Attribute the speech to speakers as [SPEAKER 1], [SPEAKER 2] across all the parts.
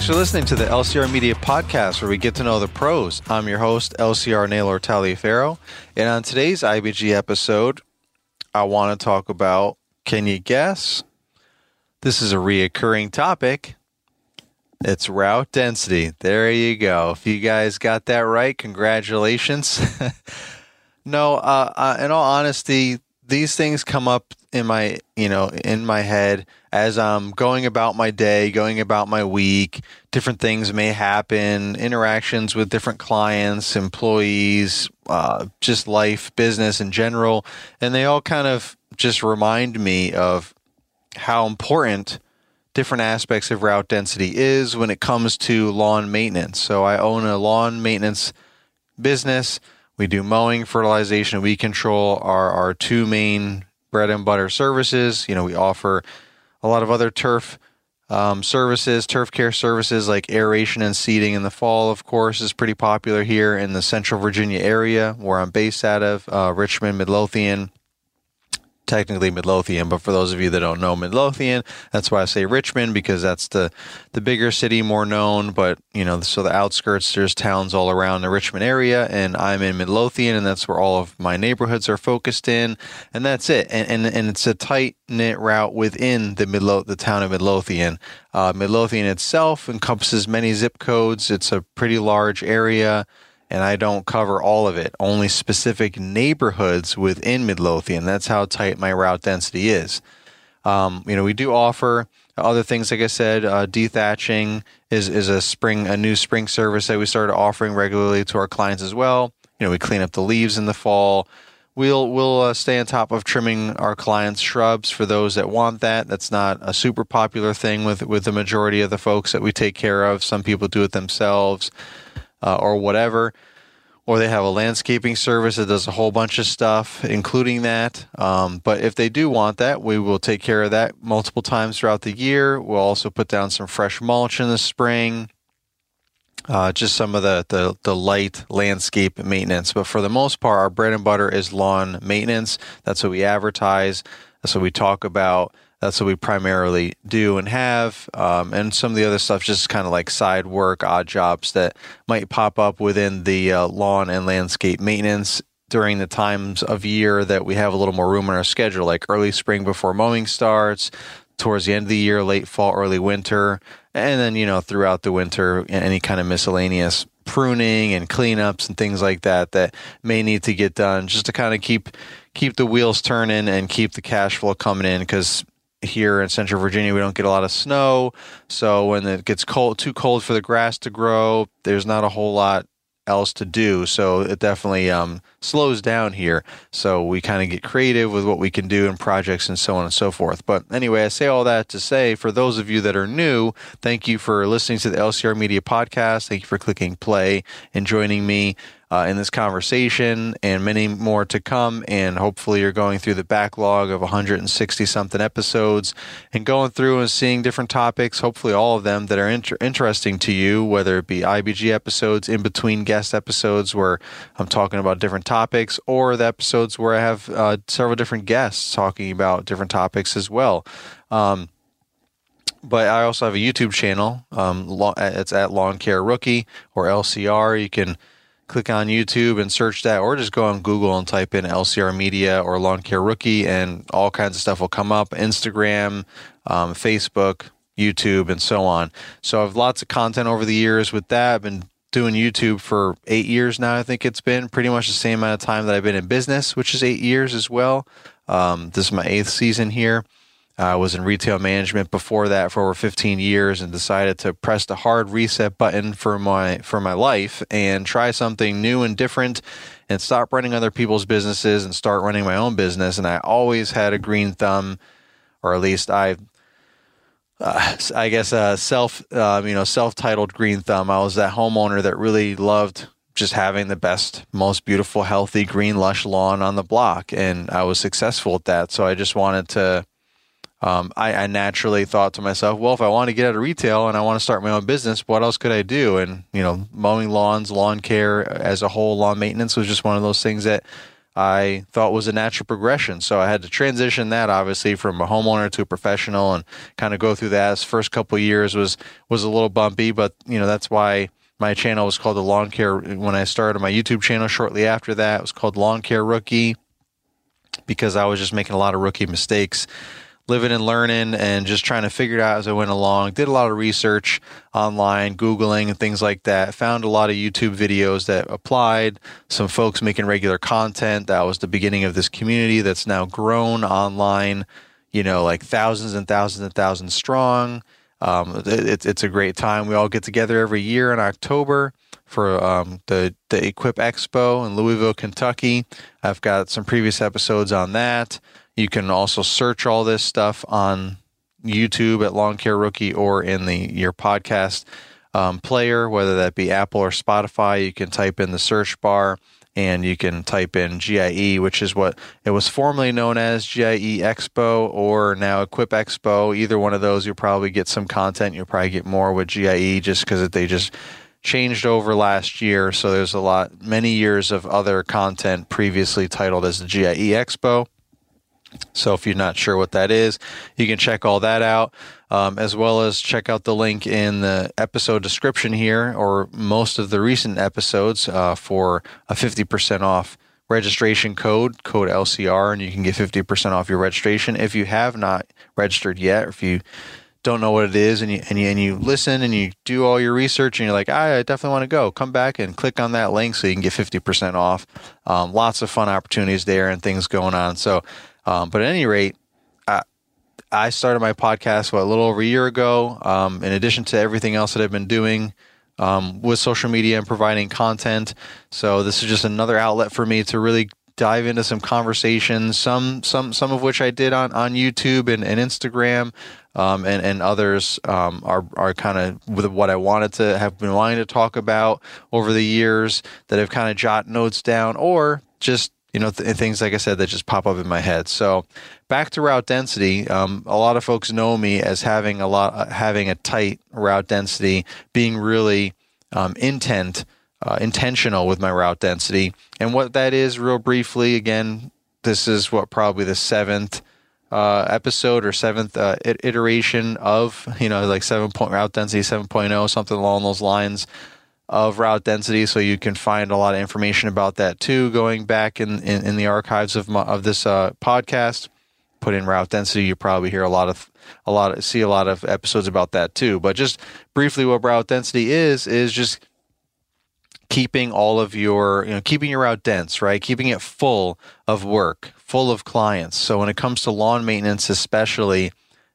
[SPEAKER 1] Thanks for listening to the LCR Media Podcast, where we get to know the pros. I'm your host, LCR Naylor Taliaferro. And on today's IBG episode, I want to talk about can you guess? This is a reoccurring topic. It's route density. There you go. If you guys got that right, congratulations. no, uh, uh, in all honesty, these things come up in my you know in my head as I'm going about my day, going about my week. Different things may happen, interactions with different clients, employees, uh, just life, business in general, and they all kind of just remind me of how important different aspects of route density is when it comes to lawn maintenance. So I own a lawn maintenance business. We do mowing, fertilization, weed control are our two main bread and butter services. You know, we offer a lot of other turf um, services, turf care services like aeration and seeding in the fall, of course, is pretty popular here in the Central Virginia area where I'm based out of, uh, Richmond, Midlothian technically Midlothian, but for those of you that don't know Midlothian, that's why I say Richmond because that's the the bigger city, more known. But you know, so the outskirts, there's towns all around the Richmond area, and I'm in Midlothian, and that's where all of my neighborhoods are focused in, and that's it. And and, and it's a tight knit route within the Midlo- the town of Midlothian. Uh, Midlothian itself encompasses many zip codes. It's a pretty large area and I don't cover all of it, only specific neighborhoods within Midlothian. That's how tight my route density is. Um, you know, we do offer other things, like I said, uh, dethatching is, is a spring, a new spring service that we started offering regularly to our clients as well. You know, we clean up the leaves in the fall. We'll we'll uh, stay on top of trimming our clients' shrubs for those that want that. That's not a super popular thing with with the majority of the folks that we take care of. Some people do it themselves uh, or whatever. Or they have a landscaping service that does a whole bunch of stuff, including that. Um, but if they do want that, we will take care of that multiple times throughout the year. We'll also put down some fresh mulch in the spring, uh, just some of the, the, the light landscape maintenance. But for the most part, our bread and butter is lawn maintenance. That's what we advertise. That's what we talk about. That's what we primarily do and have. Um, and some of the other stuff, just kind of like side work, odd jobs that might pop up within the uh, lawn and landscape maintenance during the times of year that we have a little more room in our schedule, like early spring before mowing starts, towards the end of the year, late fall, early winter, and then, you know, throughout the winter, any kind of miscellaneous pruning and cleanups and things like that that may need to get done just to kind of keep keep the wheels turning and keep the cash flow coming in because here in central Virginia, we don't get a lot of snow. So when it gets cold, too cold for the grass to grow, there's not a whole lot else to do. So it definitely um, slows down here. So we kind of get creative with what we can do in projects and so on and so forth. But anyway, I say all that to say for those of you that are new, thank you for listening to the LCR Media Podcast. Thank you for clicking play and joining me uh, in this conversation and many more to come. And hopefully, you're going through the backlog of 160 something episodes and going through and seeing different topics, hopefully, all of them that are inter- interesting to you, whether it be IBG episodes, in between guest episodes where I'm talking about different topics, or the episodes where I have uh, several different guests talking about different topics as well. Um, but I also have a YouTube channel. Um, it's at Lawn Care Rookie or LCR. You can click on YouTube and search that, or just go on Google and type in LCR Media or Lawn Care Rookie, and all kinds of stuff will come up Instagram, um, Facebook, YouTube, and so on. So I have lots of content over the years with that. I've been doing YouTube for eight years now. I think it's been pretty much the same amount of time that I've been in business, which is eight years as well. Um, this is my eighth season here. I was in retail management before that for over 15 years and decided to press the hard reset button for my for my life and try something new and different and stop running other people's businesses and start running my own business and I always had a green thumb or at least I uh, I guess uh, self uh, you know self-titled green thumb. I was that homeowner that really loved just having the best, most beautiful, healthy, green, lush lawn on the block, and I was successful at that. So I just wanted to um, I, I, naturally thought to myself, well, if I want to get out of retail and I want to start my own business, what else could I do? And, you know, mowing lawns, lawn care as a whole, lawn maintenance was just one of those things that I thought was a natural progression. So I had to transition that obviously from a homeowner to a professional and kind of go through that. First couple years was was a little bumpy, but you know that's why my channel was called the Lawn Care. When I started my YouTube channel shortly after that, it was called Lawn Care Rookie because I was just making a lot of rookie mistakes living and learning and just trying to figure it out as I went along. Did a lot of research online, Googling and things like that. Found a lot of YouTube videos that applied, some folks making regular content. That was the beginning of this community that's now grown online, you know, like thousands and thousands and thousands strong. Um, it, it's a great time. We all get together every year in October for um, the the Equip Expo in Louisville, Kentucky. I've got some previous episodes on that. You can also search all this stuff on YouTube at Lawn Care Rookie or in the your podcast um, player, whether that be Apple or Spotify. You can type in the search bar and you can type in GIE, which is what it was formerly known as GIE Expo or now Equip Expo. Either one of those, you'll probably get some content. You'll probably get more with GIE just because they just changed over last year. So there's a lot, many years of other content previously titled as the GIE Expo. So if you're not sure what that is, you can check all that out, um, as well as check out the link in the episode description here, or most of the recent episodes uh, for a 50% off registration code, code LCR, and you can get 50% off your registration. If you have not registered yet, or if you don't know what it is and you, and you and you listen and you do all your research and you're like I definitely want to go come back and click on that link so you can get 50% off um, lots of fun opportunities there and things going on so um, but at any rate, I, I started my podcast what, a little over a year ago. Um, in addition to everything else that I've been doing um, with social media and providing content, so this is just another outlet for me to really dive into some conversations. Some some some of which I did on on YouTube and, and Instagram. Um, and and others um, are are kind of with what I wanted to have been wanting to talk about over the years that I've kind of jot notes down or just you know, th- things like I said that just pop up in my head. So back to route density. Um, a lot of folks know me as having a lot, uh, having a tight route density, being really um, intent, uh, intentional with my route density. And what that is, real briefly, again, this is what probably the seventh uh, episode or seventh uh, iteration of, you know, like seven point route density 7.0, something along those lines of route density. So you can find a lot of information about that too, going back in, in, in the archives of, my, of this uh, podcast. Put in route density, you probably hear a lot of a lot of see a lot of episodes about that too. But just briefly, what route density is is just keeping all of your you know keeping your route dense, right? Keeping it full of work, full of clients. So when it comes to lawn maintenance, especially,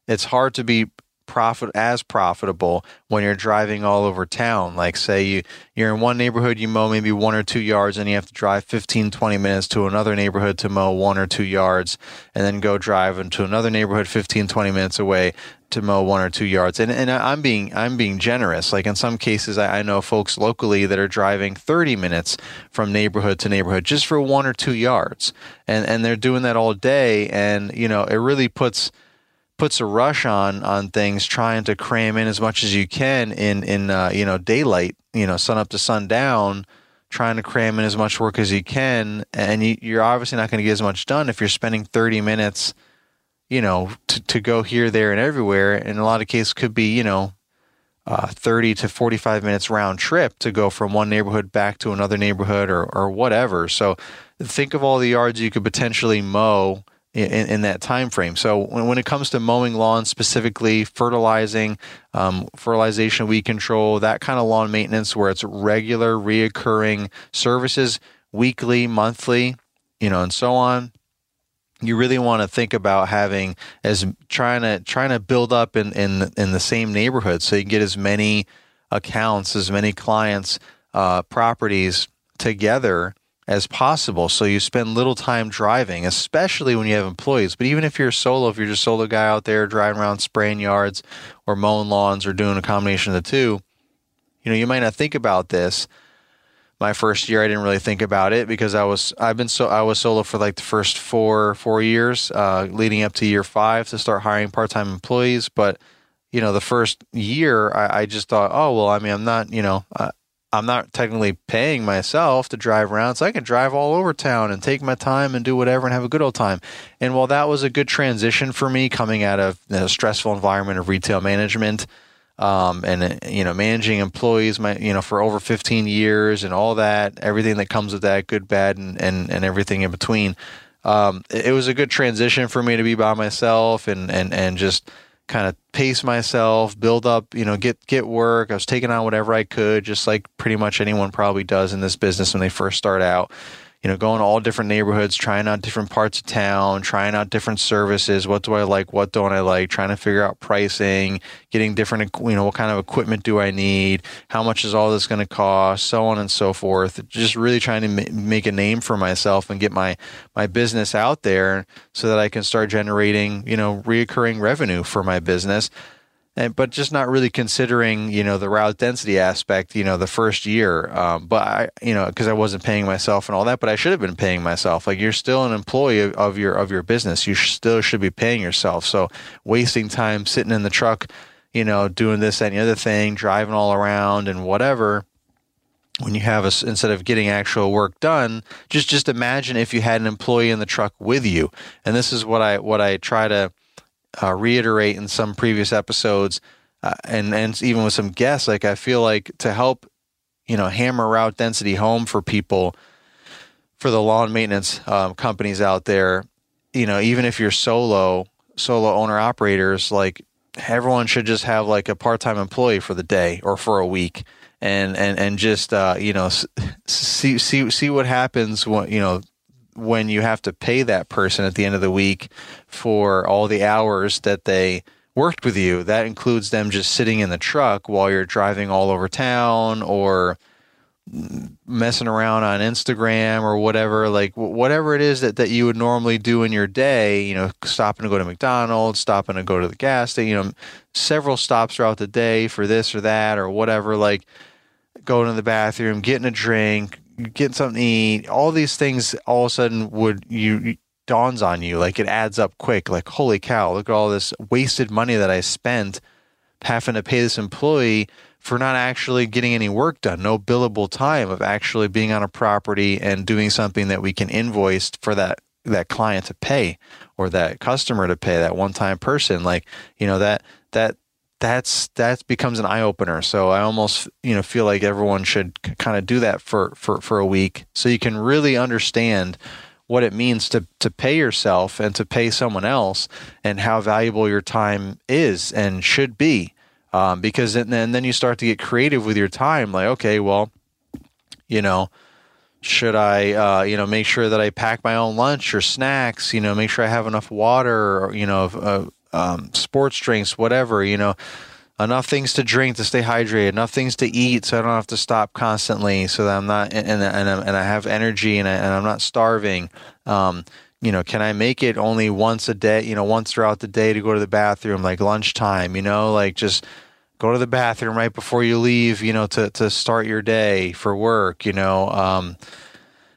[SPEAKER 1] it's hard to be profit as profitable when you're driving all over town. Like say you you're in one neighborhood you mow maybe one or two yards and you have to drive 15 20 minutes to another neighborhood to mow one or two yards and then go drive into another neighborhood 15 20 minutes away to mow one or two yards. And and I'm being I'm being generous. Like in some cases I, I know folks locally that are driving 30 minutes from neighborhood to neighborhood just for one or two yards. And and they're doing that all day and you know it really puts puts a rush on on things, trying to cram in as much as you can in in uh, you know daylight, you know sun up to sundown, trying to cram in as much work as you can, and you, you're obviously not going to get as much done if you're spending 30 minutes, you know, to to go here, there, and everywhere. In a lot of cases, could be you know. Uh, 30 to 45 minutes round trip to go from one neighborhood back to another neighborhood or, or whatever. So think of all the yards you could potentially mow in, in, that time frame. So when, when it comes to mowing lawns specifically, fertilizing, um, fertilization, weed control, that kind of lawn maintenance where it's regular, reoccurring services, weekly, monthly, you know, and so on. You really want to think about having as trying to trying to build up in in in the same neighborhood so you can get as many accounts, as many clients, uh, properties together as possible. So you spend little time driving, especially when you have employees. But even if you're solo, if you're just a solo guy out there driving around spraying yards or mowing lawns or doing a combination of the two, you know, you might not think about this. My first year, I didn't really think about it because I was I've been so I was solo for like the first four four years, uh, leading up to year five to start hiring part time employees. But you know, the first year, I, I, just thought, oh well, I mean, I'm not, you know, I'm not technically paying myself to drive around, so I can drive all over town and take my time and do whatever and have a good old time. And while that was a good transition for me coming out of a stressful environment of retail management, um, and you know managing employees, my you know for over 15 years and all that, everything that comes with that, good, bad, and and, and everything in between. Um, it, it was a good transition for me to be by myself and and and just kind of pace myself, build up, you know, get get work. I was taking on whatever I could, just like pretty much anyone probably does in this business when they first start out you know, going to all different neighborhoods, trying out different parts of town, trying out different services. What do I like? What don't I like? Trying to figure out pricing, getting different, you know, what kind of equipment do I need? How much is all this going to cost? So on and so forth. Just really trying to make a name for myself and get my, my business out there so that I can start generating, you know, reoccurring revenue for my business and but just not really considering you know the route density aspect you know the first year. Um, but i you know because i wasn't paying myself and all that but i should have been paying myself. Like you're still an employee of, of your of your business. You still should be paying yourself. So wasting time sitting in the truck you know doing this any other thing driving all around and whatever when you have a instead of getting actual work done just just imagine if you had an employee in the truck with you. And this is what i what i try to uh, reiterate in some previous episodes, uh, and and even with some guests, like I feel like to help, you know, hammer route density home for people, for the lawn maintenance um, companies out there, you know, even if you're solo, solo owner operators, like everyone should just have like a part time employee for the day or for a week. And, and, and just, uh, you know, see, see, see what happens when, you know, when you have to pay that person at the end of the week for all the hours that they worked with you. That includes them just sitting in the truck while you're driving all over town or messing around on Instagram or whatever, like whatever it is that, that you would normally do in your day, you know, stopping to go to McDonald's, stopping to go to the gas station, you know, several stops throughout the day for this or that or whatever, like going to the bathroom, getting a drink, getting something to eat, all these things all of a sudden would you, dawns on you. Like it adds up quick. Like holy cow look at all this wasted money that i spent having to pay this employee for not actually getting any work done. No billable time of actually being on a property and doing something that we can invoice for that that client to pay or that customer to pay that one time person. Like you know that that that's that becomes an eye opener. So I almost you know feel like everyone should kind of do that for for for a week, so you can really understand what it means to to pay yourself and to pay someone else, and how valuable your time is and should be. Um, because then then you start to get creative with your time. Like okay, well, you know should I, uh, you know, make sure that I pack my own lunch or snacks? You know, make sure I have enough water, or, you know, uh, um, sports drinks, whatever, you know, enough things to drink to stay hydrated, enough things to eat so I don't have to stop constantly, so that I'm not and and and, and I have energy and, I, and I'm not starving. Um, you know, can I make it only once a day? You know, once throughout the day to go to the bathroom, like lunchtime. You know, like just go to the bathroom right before you leave. You know, to to start your day for work. You know. Um,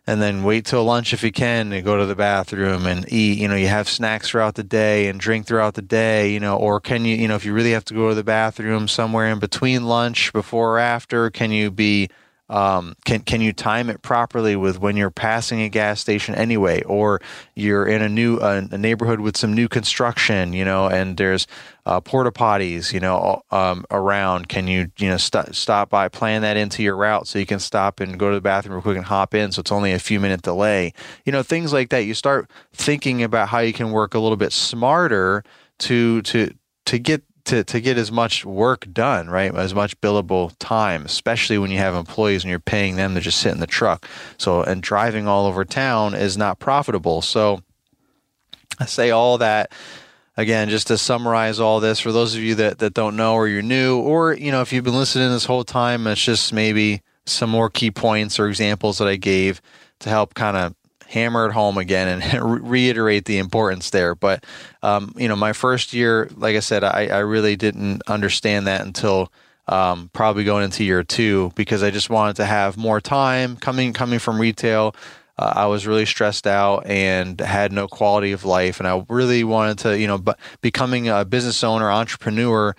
[SPEAKER 1] and then wait till lunch if you can and go to the bathroom and eat. You know, you have snacks throughout the day and drink throughout the day, you know, or can you, you know, if you really have to go to the bathroom somewhere in between lunch, before or after, can you be um, can can you time it properly with when you're passing a gas station anyway, or you're in a new a neighborhood with some new construction, you know, and there's uh, porta potties, you know, um, around. Can you you know st- stop by, plan that into your route so you can stop and go to the bathroom real quick and hop in, so it's only a few minute delay. You know, things like that. You start thinking about how you can work a little bit smarter to to to get to, to get as much work done, right? As much billable time, especially when you have employees and you're paying them to just sit in the truck. So, and driving all over town is not profitable. So, I say all that again, just to summarize all this for those of you that, that don't know or you're new, or, you know, if you've been listening this whole time, it's just maybe some more key points or examples that I gave to help kind of hammer it home again and reiterate the importance there. But um, you know, my first year, like I said, I, I really didn't understand that until um, probably going into year two because I just wanted to have more time coming coming from retail. Uh, I was really stressed out and had no quality of life. And I really wanted to, you know, but becoming a business owner, entrepreneur,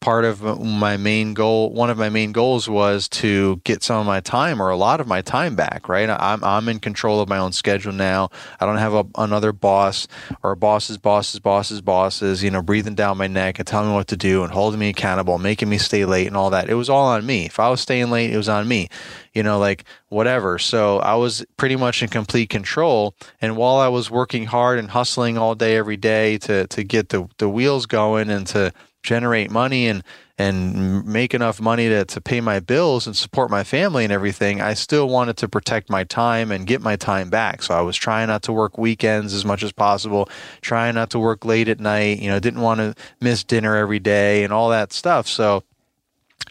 [SPEAKER 1] part of my main goal, one of my main goals was to get some of my time or a lot of my time back, right? I'm, I'm in control of my own schedule now. I don't have a, another boss or bosses, bosses, bosses, bosses, you know, breathing down my neck and telling me what to do and holding me accountable, making me stay late and all that. It was all on me. If I was staying late, it was on me, you know, like whatever. So I was pretty much in complete control. And while I was working hard and hustling all day, every day to, to get the, the wheels going and to, generate money and and make enough money to, to pay my bills and support my family and everything, I still wanted to protect my time and get my time back. So I was trying not to work weekends as much as possible, trying not to work late at night, you know, didn't want to miss dinner every day and all that stuff. So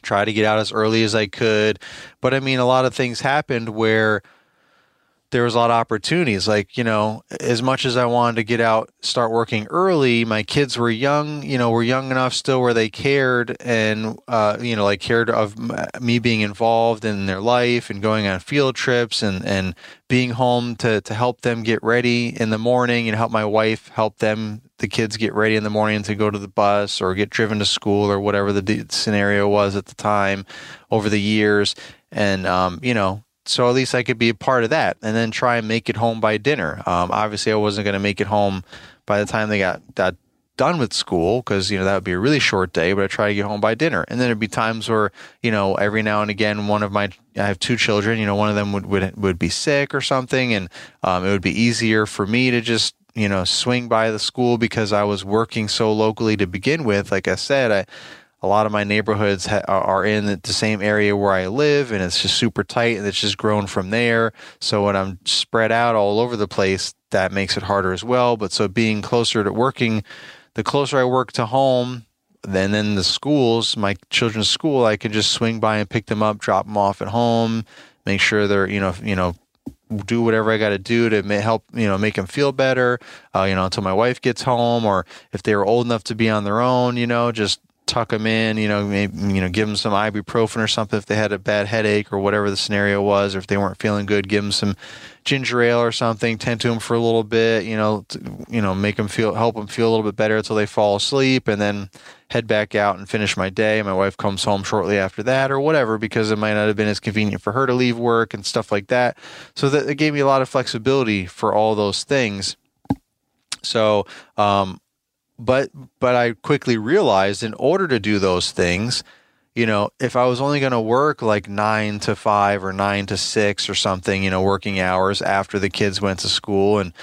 [SPEAKER 1] try to get out as early as I could. But I mean, a lot of things happened where there was a lot of opportunities. Like, you know, as much as I wanted to get out, start working early, my kids were young, you know, were young enough still where they cared and, uh, you know, like cared of me being involved in their life and going on field trips and, and being home to, to help them get ready in the morning and help my wife help them, the kids get ready in the morning to go to the bus or get driven to school or whatever the scenario was at the time over the years. And, um, you know, so at least I could be a part of that and then try and make it home by dinner. Um, obviously, I wasn't going to make it home by the time they got, got done with school because you know that would be a really short day but i try to get home by dinner and then there'd be times where you know every now and again one of my i have two children you know one of them would would, would be sick or something and um, it would be easier for me to just you know swing by the school because i was working so locally to begin with like i said i a lot of my neighborhoods ha- are in the same area where I live, and it's just super tight, and it's just grown from there. So when I'm spread out all over the place, that makes it harder as well. But so being closer to working, the closer I work to home, then then the schools, my children's school, I can just swing by and pick them up, drop them off at home, make sure they're you know you know do whatever I got to do to help, you know, make them feel better, uh, you know, until my wife gets home, or if they were old enough to be on their own, you know, just tuck them in, you know, maybe, you know, give them some ibuprofen or something if they had a bad headache or whatever the scenario was, or if they weren't feeling good, give them some ginger ale or something, tend to them for a little bit, you know, to, you know, make them feel, help them feel a little bit better until they fall asleep and then head back out and finish my day. My wife comes home shortly after that or whatever, because it might not have been as convenient for her to leave work and stuff like that. So that it gave me a lot of flexibility for all those things. So, um, but but I quickly realized in order to do those things, you know, if I was only going to work like 9 to 5 or 9 to 6 or something, you know, working hours after the kids went to school and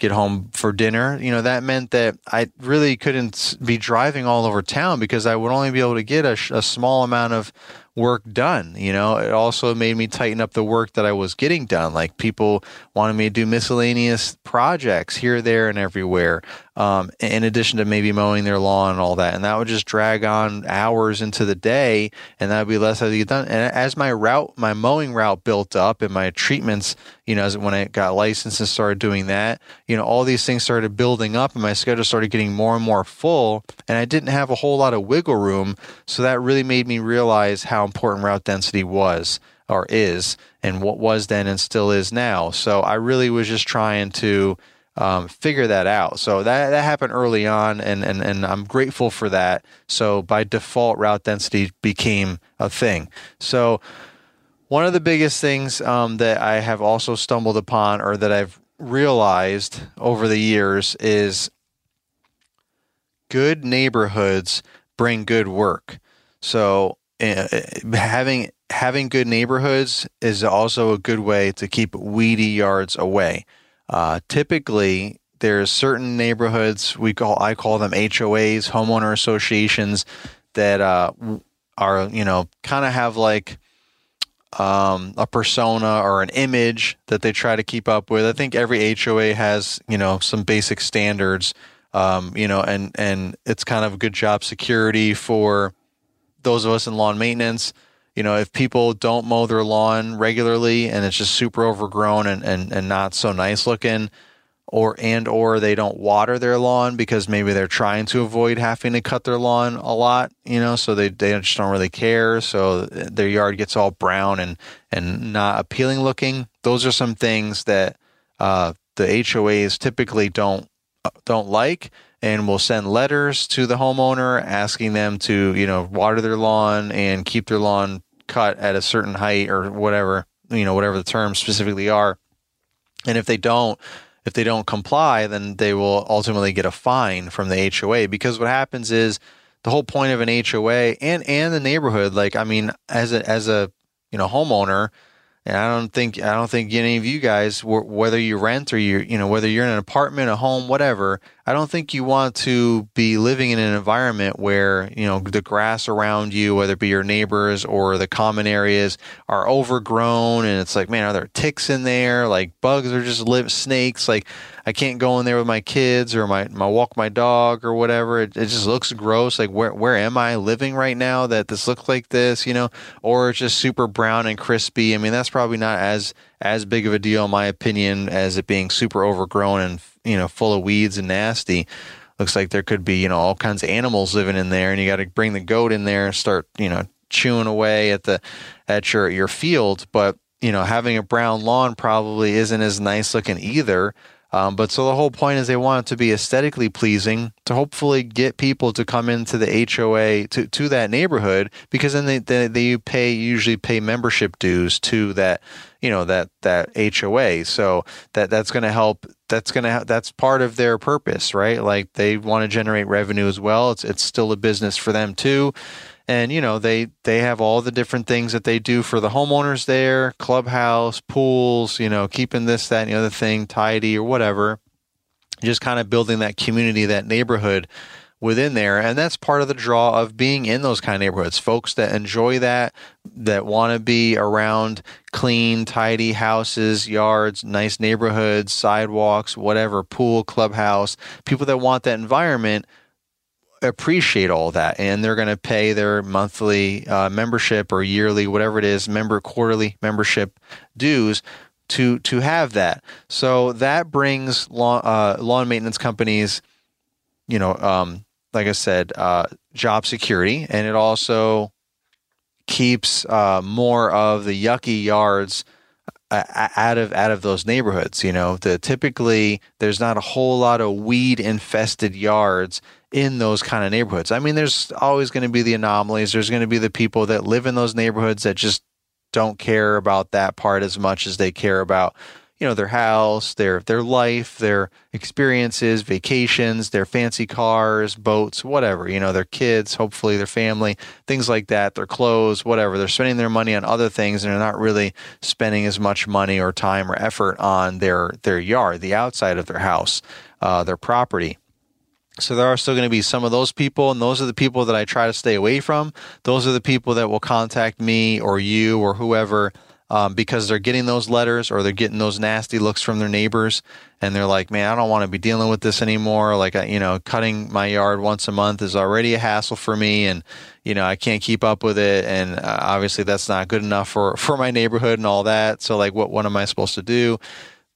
[SPEAKER 1] get home for dinner, you know, that meant that I really couldn't be driving all over town because I would only be able to get a, a small amount of work done. You know, it also made me tighten up the work that I was getting done. Like people wanted me to do miscellaneous projects here, there, and everywhere, um, in addition to maybe mowing their lawn and all that. And that would just drag on hours into the day, and that would be less I get done. And as my route, my mowing route built up, and my treatments, you know, as when I got licensed and started doing that, you know, all these things started building up, and my schedule started getting more and more full, and I didn't have a whole lot of wiggle room. So that really made me realize how important route density was or is and what was then and still is now. So I really was just trying to um, figure that out. So that, that happened early on, and, and, and I'm grateful for that. So by default, route density became a thing. So one of the biggest things um, that I have also stumbled upon or that I've realized over the years is good neighborhoods bring good work. So uh, having having good neighborhoods is also a good way to keep weedy yards away. Uh, typically, there's certain neighborhoods we call I call them HOAs, homeowner associations, that uh, are you know kind of have like um, a persona or an image that they try to keep up with. I think every HOA has you know some basic standards, um, you know, and and it's kind of a good job security for those of us in lawn maintenance, you know, if people don't mow their lawn regularly and it's just super overgrown and, and, and not so nice looking, or and or they don't water their lawn because maybe they're trying to avoid having to cut their lawn a lot, you know, so they, they just don't really care. So their yard gets all brown and, and not appealing looking. Those are some things that uh, the HOAs typically don't don't like and will send letters to the homeowner asking them to you know water their lawn and keep their lawn cut at a certain height or whatever you know whatever the terms specifically are. And if they don't if they don't comply then they will ultimately get a fine from the HOA because what happens is the whole point of an HOA and and the neighborhood like I mean as a as a you know homeowner and I don't think I don't think any of you guys, whether you rent or you you know whether you're in an apartment, a home, whatever, I don't think you want to be living in an environment where you know the grass around you, whether it be your neighbors or the common areas, are overgrown, and it's like, man, are there ticks in there? Like bugs are just live snakes. Like I can't go in there with my kids or my, my walk my dog or whatever. It, it just looks gross. Like where where am I living right now that this looks like this, you know? Or it's just super brown and crispy. I mean, that's probably not as as big of a deal in my opinion as it being super overgrown and you know full of weeds and nasty. Looks like there could be you know all kinds of animals living in there, and you got to bring the goat in there and start you know chewing away at the at your your field. But you know having a brown lawn probably isn't as nice looking either. Um, but so the whole point is they want it to be aesthetically pleasing to hopefully get people to come into the HOA to, to that neighborhood because then they, they, they pay usually pay membership dues to that you know that that HOA so that that's going to help that's going to that's part of their purpose right? Like they want to generate revenue as well. It's it's still a business for them too and you know they they have all the different things that they do for the homeowners there clubhouse pools you know keeping this that and the other thing tidy or whatever. Just kind of building that community that neighborhood within there. And that's part of the draw of being in those kind of neighborhoods. Folks that enjoy that that want to be around clean tidy houses yards nice neighborhoods sidewalks whatever pool clubhouse. People that want that environment appreciate all that and they're going to pay their monthly uh, membership or yearly whatever it is member quarterly membership dues to to have that. So that brings lawn, uh, lawn maintenance companies you know um, like i said uh, job security and it also keeps uh, more of the yucky yards uh, out of out of those neighborhoods you know. The typically there's not a whole lot of weed infested yards in those kind of neighborhoods. I mean, there's always going to be the anomalies. There's going to be the people that live in those neighborhoods that just don't care about that part as much as they care about, you know, their house, their their life, their experiences, vacations, their fancy cars, boats, whatever, you know, their kids, hopefully their family, things like that, their clothes, whatever. They're spending their money on other things and they're not really spending as much money or time or effort on their their yard, the outside of their house, uh, their property. So there are still going to be some of those people, and those are the people that I try to stay away from. Those are the people that will contact me or you or whoever um, because they're getting those letters or they're getting those nasty looks from their neighbors, and they're like, "Man, I don't want to be dealing with this anymore." Like, you know, cutting my yard once a month is already a hassle for me, and you know, I can't keep up with it, and uh, obviously that's not good enough for for my neighborhood and all that. So, like, what what am I supposed to do?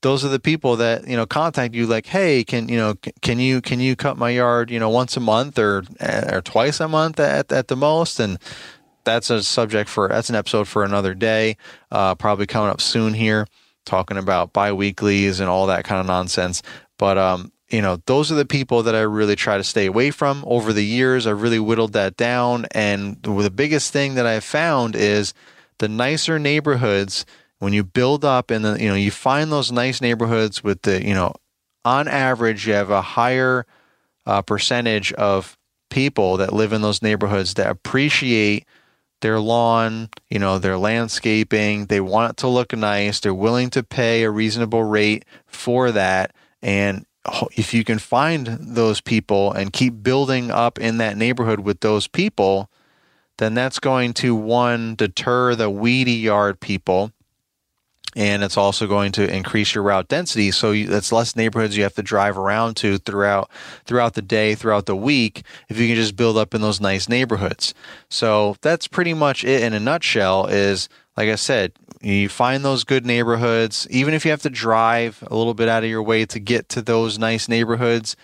[SPEAKER 1] Those are the people that you know contact you like hey can you know can you can you cut my yard you know once a month or or twice a month at, at the most? And that's a subject for that's an episode for another day uh, probably coming up soon here talking about bi-weeklies and all that kind of nonsense. But um you know those are the people that i really try to stay away from. Over the years i've really whittled that down. And the biggest thing that i've found is the nicer neighborhoods when you build up and then you know you find those nice neighborhoods with the you know on average you have a higher uh, percentage of people that live in those neighborhoods that appreciate their lawn, you know, their landscaping. They want it to look nice. They're willing to pay a reasonable rate for that. And if you can find those people and keep building up in that neighborhood with those people, then that's going to one deter the weedy yard people and it's also going to increase your route density. So you, that's less neighborhoods you have to drive around to throughout throughout the day, throughout the week. If you can just build up in those nice neighborhoods, so that's pretty much it in a nutshell. Is like I said, you find those good neighborhoods, even if you have to drive a little bit out of your way to get to those nice neighborhoods.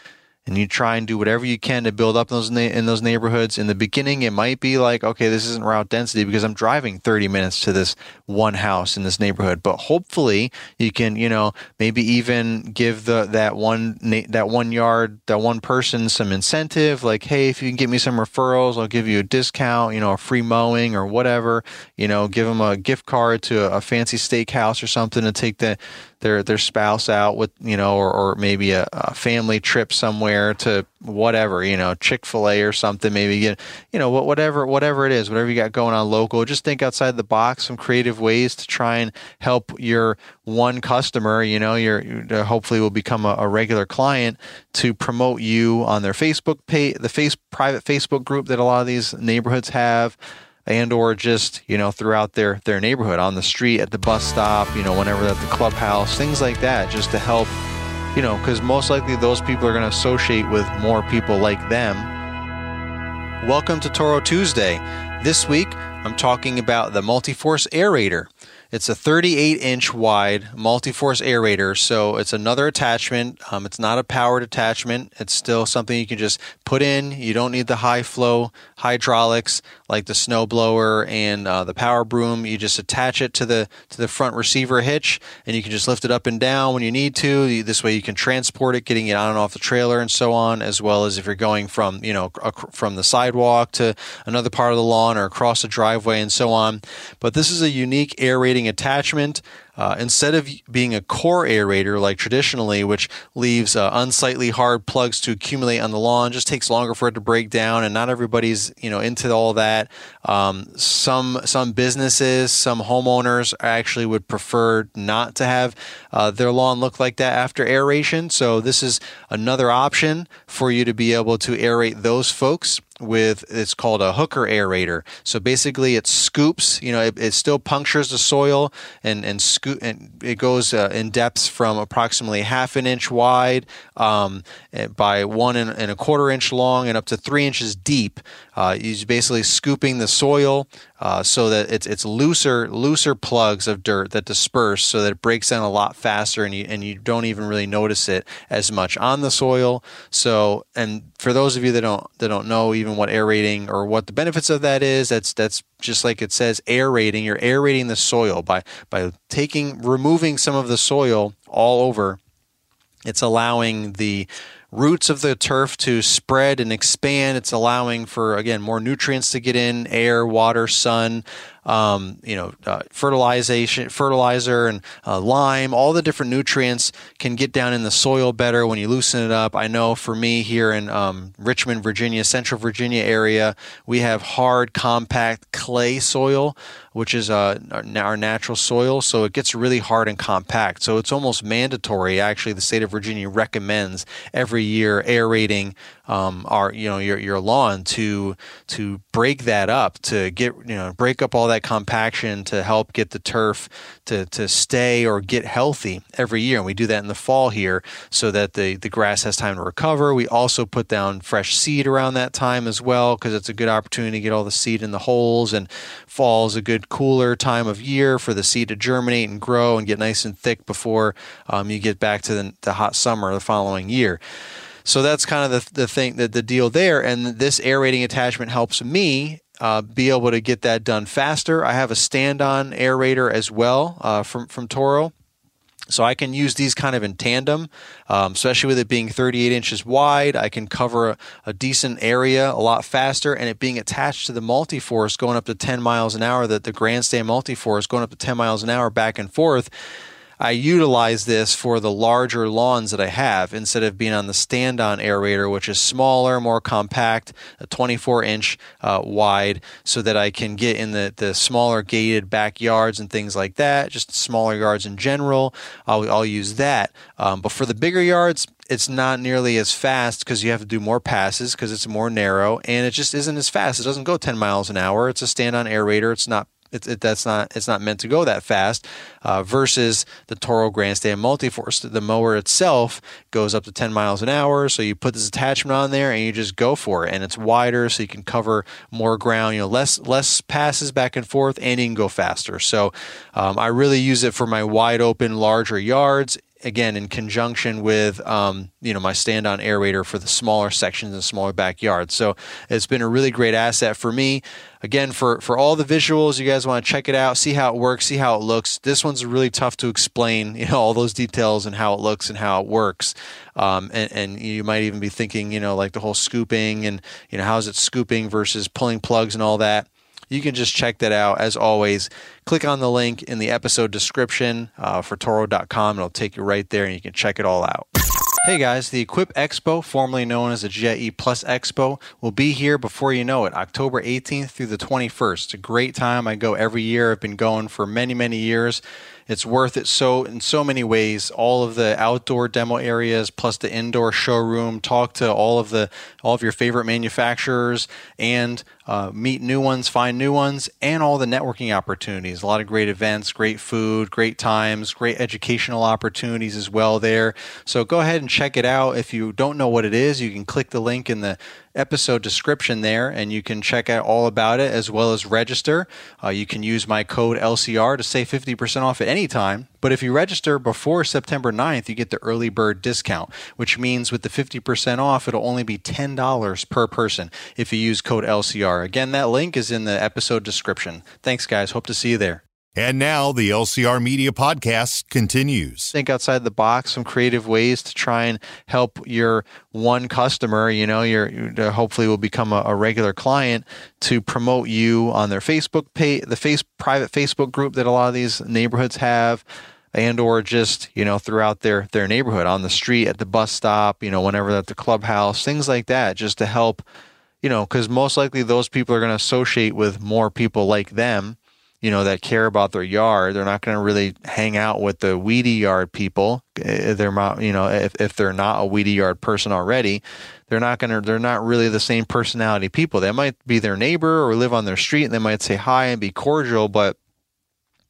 [SPEAKER 1] And you try and do whatever you can to build up those na- in those neighborhoods. In the beginning, it might be like, okay, this isn't route density because I'm driving 30 minutes to this one house in this neighborhood. But hopefully, you can, you know, maybe even give the that one that one yard that one person some incentive, like, hey, if you can get me some referrals, I'll give you a discount, you know, a free mowing or whatever. You know, give them a gift card to a fancy steakhouse or something to take the their their spouse out with you know or, or maybe a, a family trip somewhere to whatever you know chick-fil-a or something maybe get you know whatever whatever it is whatever you got going on local. Just think outside the box some creative ways to try and help your one customer you know your hopefully will become a, a regular client to promote you on their facebook page the face private facebook group that a lot of these neighborhoods have and or just you know throughout their their neighborhood on the street at the bus stop you know whenever at the clubhouse things like that just to help you know because most likely those people are going to associate with more people like them welcome to toro tuesday this week i'm talking about the multiforce aerator it's a 38 inch wide multi-force aerator, so it's another attachment. Um, it's not a powered attachment. It's still something you can just put in. You don't need the high flow hydraulics like the snowblower and uh, the power broom. You just attach it to the to the front receiver hitch, and you can just lift it up and down when you need to. This way, you can transport it, getting it on and off the trailer, and so on. As well as if you're going from you know from the sidewalk to another part of the lawn or across the driveway and so on. But this is a unique aerating attachment. Uh, instead of being a core aerator like traditionally, which leaves uh, unsightly hard plugs to accumulate on the lawn, just takes longer for it to break down, and not everybody's you know into all that. Um, some some businesses, some homeowners actually would prefer not to have uh, their lawn look like that after aeration. So this is another option for you to be able to aerate those folks with it's called a hooker aerator. So basically, it scoops. You know, it, it still punctures the soil and and scoop. And it goes uh, in depths from approximately half an inch wide um, eh, by one and, and, a quarter inch long and up to three inches deep. Uh, he's basically scooping the soil uh, so that it's it's looser looser plugs of dirt that disperse so that it breaks down a lot faster and you and you don't even really notice it as much on the soil. So and for those of you that don't that don't know even what aerating or what the benefits of that is, that's that's just like it says aerating. You're aerating the soil by by taking removing some of the soil all over. It's allowing the roots of the turf to spread and expand. It's allowing for, again, more nutrients to get in air, water, sun, um, you know, uh, fertilization, fertilizer, and uh, lime. All the different nutrients can get down in the soil better when you loosen it up. I know for me here in um, Richmond, Virginia, Central Virginia area, we have hard, compact clay soil, which is uh, our natural soil. So it gets really hard and compact. So it's almost mandatory. Actually, the state of Virginia recommends every year aerating um, our you know your your lawn to to break that up to get you know break up all that compaction to help get the turf to to stay or get healthy every year and we do that in the fall here so that the the grass has time to recover we also put down fresh seed around that time as well because it's a good opportunity to get all the seed in the holes and fall is a good cooler time of year for the seed to germinate and grow and get nice and thick before um, you get back to the, the hot summer the following year so that's kind of the, the thing that the deal there. And this aerating attachment helps me uh, be able to get that done faster. I have a stand-on aerator as well uh, from from Toro. So I can use these kind of in tandem, um, especially with it being 38 inches wide. I can cover a, a, decent area a lot faster, and it being attached to the multi-force going up to 10 miles an hour. That the grandstand multi-force going up to 10 miles an hour back and forth I utilize this for the larger lawns that I have instead of being on the stand on aerator, which is smaller, more compact, a 24 inch uh, wide, so that I can get in the, the smaller gated backyards and things like that, just smaller yards in general. I'll, I'll use that. Um, but for the bigger yards, it's not nearly as fast because you have to do more passes because it's more narrow and it just isn't as fast. It doesn't go 10 miles an hour. It's a stand on aerator. It's not it, it, that's not it's not meant to go that fast. Uh, versus the Toro Grandstand Multiforce, the mower itself goes up to 10 miles an hour. So you put this attachment on there and you just go for it, and it's wider, so you can cover more ground. You know, less less passes back and forth, and you can go faster. So um, I really use it for my wide open, larger yards again in conjunction with um, you know my stand on aerator for the smaller sections and smaller backyards. So it's been a really great asset for me. Again for for all the visuals you guys want to check it out see how it works see how it looks. This one's really tough to explain you know all those details and how it looks and how it works. Um, and, and you might even be thinking you know like the whole scooping and you know how's it scooping versus pulling plugs and all that you can just check that out. As always, click on the link in the episode description uh, for Toro.com. It'll take you right there and you can check it all out. Hey guys, the Equip Expo, formerly known as the Jet E Plus Expo, will be here before you know it, October 18th through the 21st. It's a great time. I go every year. I've been going for many, many years. It's worth it so in so many ways. All of the outdoor demo areas plus the indoor showroom. Talk to all of the all of your favorite manufacturers and uh, meet new ones, find new ones, and all the networking opportunities. A lot of great events, great food, great times, great educational opportunities as well there. So go ahead and check it out. If you don't know what it is, you can click the link in the episode description there and you can check out all about it as well as register. Uh, you can use my code LCR to save 50% off at any time. But if you register before September 9th, you get the early bird discount, which means with the 50% off, it'll only be $10 per person if you use code LCR. Again, that link is in the episode description. Thanks, guys. Hope to see you there.
[SPEAKER 2] And now the LCR Media Podcast continues.
[SPEAKER 1] Think outside the box, some creative ways to try and help your one customer, you know, your hopefully will become a, a regular client to promote you on their Facebook page, the face private Facebook group that a lot of these neighborhoods have and or just you know throughout their their neighborhood on the street at the bus stop you know whenever at the clubhouse things like that just to help you know because most likely those people are going to associate with more people like them you know, that care about their yard. They're not going to really hang out with the weedy yard people. Eh, they're you know, if, if they're not a weedy yard person already, they're not going to, they're not really the same personality people. They might be their neighbor or live on their street and they might say hi and be cordial, but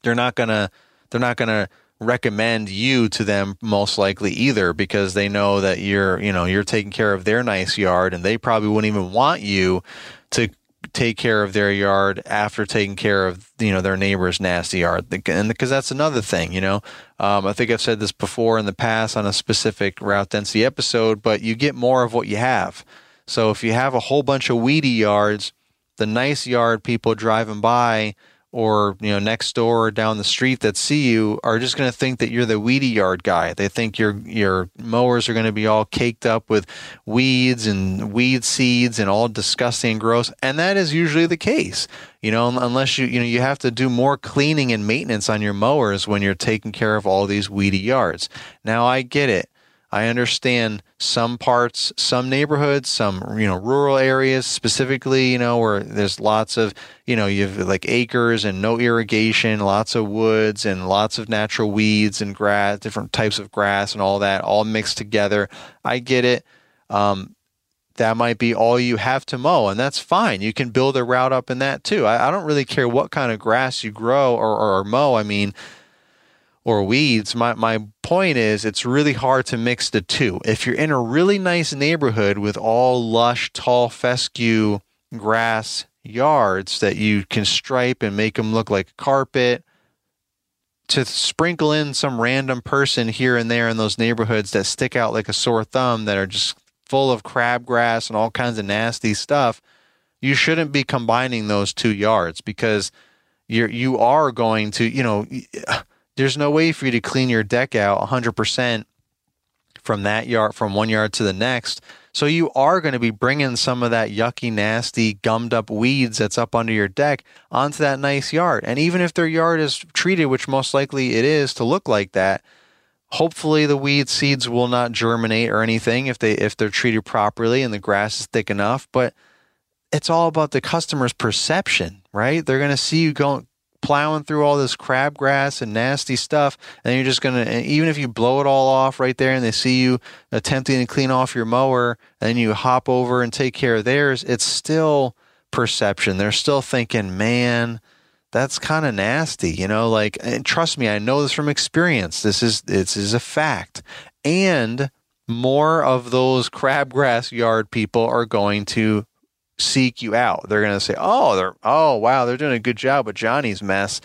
[SPEAKER 1] they're not going to, they're not going to recommend you to them most likely either because they know that you're, you know, you're taking care of their nice yard and they probably wouldn't even want you to take care of their yard after taking care of you know their neighbor's nasty yard. And because that's another thing you know? Um, i think i've said this before in the past on a specific route density episode but you get more of what you have. So if you have a whole bunch of weedy yards the nice yard people driving by or you know next door or down the street that see you are just going to think that you're the weedy yard guy. They think your your mowers are going to be all caked up with weeds and weed seeds and all disgusting and gross, and that is usually the case. You know, unless you you know you have to do more cleaning and maintenance on your mowers when you're taking care of all these weedy yards. Now I get it. I understand some parts, some neighborhoods, some you know rural areas specifically, you know where there's lots of you know you have like acres and no irrigation, lots of woods and lots of natural weeds and grass, different types of grass and all that all mixed together. I get it. Um, that might be all you have to mow, and that's fine. You can build a route up in that too. I, I don't really care what kind of grass you grow or, or, or mow. I mean or weeds. My my point is it's really hard to mix the two. If you're in a really nice neighborhood with all lush, tall fescue grass yards that you can stripe and make them look like carpet, to sprinkle in some random person here and there in those neighborhoods that stick out like a sore thumb that are just full of crabgrass and all kinds of nasty stuff, you shouldn't be combining those two yards because you're you are going to, you know, there's no way for you to clean your deck out 100% from that yard from one yard to the next. So you are going to be bringing some of that yucky nasty gummed up weeds that's up under your deck onto that nice yard. And even if their yard is treated which most likely it is to look like that hopefully the weed seeds will not germinate or anything if they if they're treated properly and the grass is thick enough. But it's all about the customer's perception right? They're going to see you going plowing through all this crabgrass and nasty stuff, and you're just gonna even if you blow it all off right there, and they see you attempting to clean off your mower, and you hop over and take care of theirs, it's still perception. They're still thinking, man. That's kind of nasty, you know. Like, trust me, I know this from experience. This is this is a fact, and more of those crabgrass yard people are going to seek you out. They're going to say, "Oh, they're oh wow, they're doing a good job with Johnny's mess."